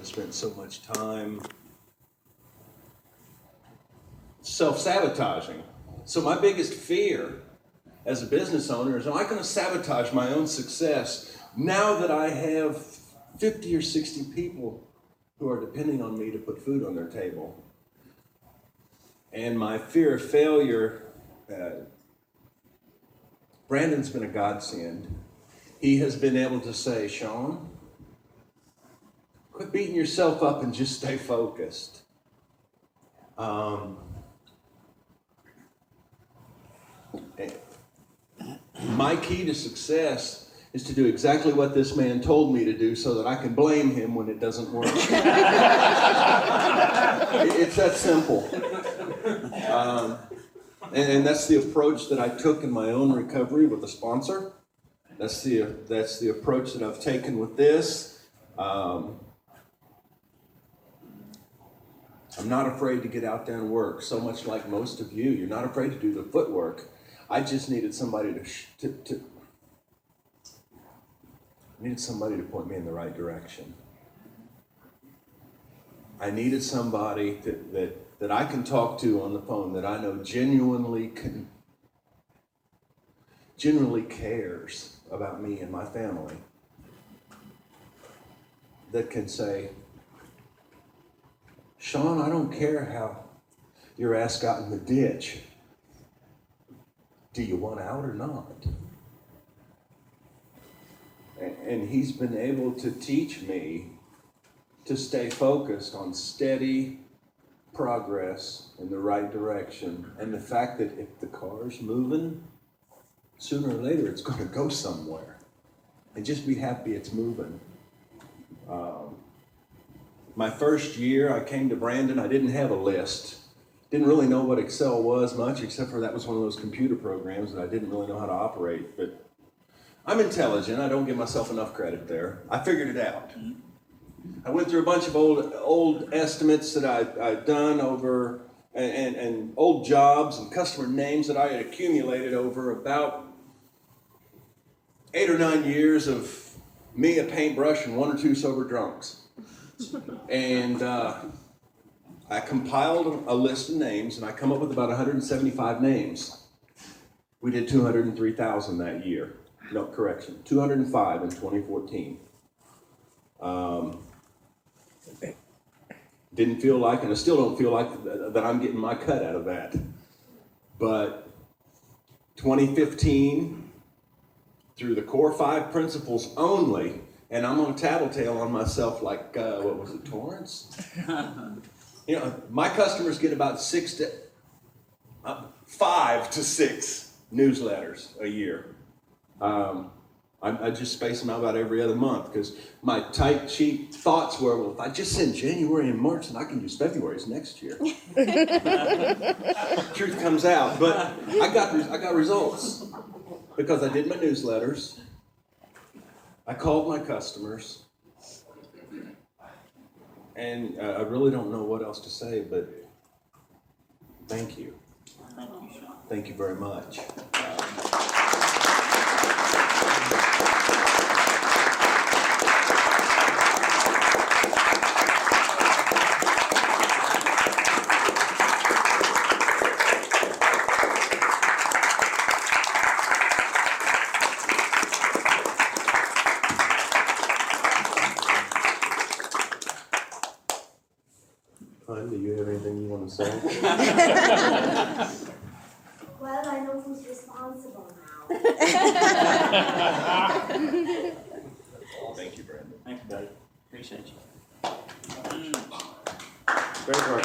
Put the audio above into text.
I spent so much time self sabotaging. So, my biggest fear as a business owner is am I going to sabotage my own success now that I have 50 or 60 people who are depending on me to put food on their table? And my fear of failure, uh, Brandon's been a godsend. He has been able to say, Shawn, quit beating yourself up and just stay focused. Um, my key to success is to do exactly what this man told me to do so that I can blame him when it doesn't work. it's that simple. Um, and, and, that's the approach that I took in my own recovery with a sponsor. That's the, that's the approach that I've taken with this. Um, I'm not afraid to get out there and work, so much like most of you. You're not afraid to do the footwork. I just needed somebody to, to, to needed somebody to point me in the right direction. I needed somebody that, that, that I can talk to on the phone that I know genuinely can, genuinely cares about me and my family. That can say, Shawn, I don't care how your ass got in the ditch. Do you want out or not? And he's been able to teach me to stay focused on steady progress in the right direction. And the fact that if the car's moving, sooner or later it's going to go somewhere. And just be happy it's moving. Um, my first year, I came to Brandon, I didn't have a list didn't really know what Excel was much, except for that was one of those computer programs that I didn't really know how to operate. But I'm intelligent. I don't give myself enough credit there. I figured it out. I went through a bunch of old old estimates that I, I'd done over and, and, and old jobs and customer names that I had accumulated over about eight or nine years of me, a paintbrush, and one or two sober drunks. And uh, I compiled a list of names and I come up with about 175 names. We did 203,000 that year. No, correction, 205 in 2014. Um, didn't feel like, and I still don't feel like that I'm getting my cut out of that. But 2015, through the core five principles only, and I'm on tattletale on myself like, uh, what was it, Torrance? You know, my customers get about six to uh, five to six newsletters a year. Um, I, I, just space them out about every other month because my tight, cheap thoughts were, well, if I just send January and March, then I can use February's next year. Truth comes out, but I got I got results because I did my newsletters. I called my customers. And uh, I really don't know what else to say, but thank you. Thank you very much. Do you have anything you want to say? Well, I know who's responsible now. Thank you, Brandon. Thank you, buddy. Appreciate you. Great work.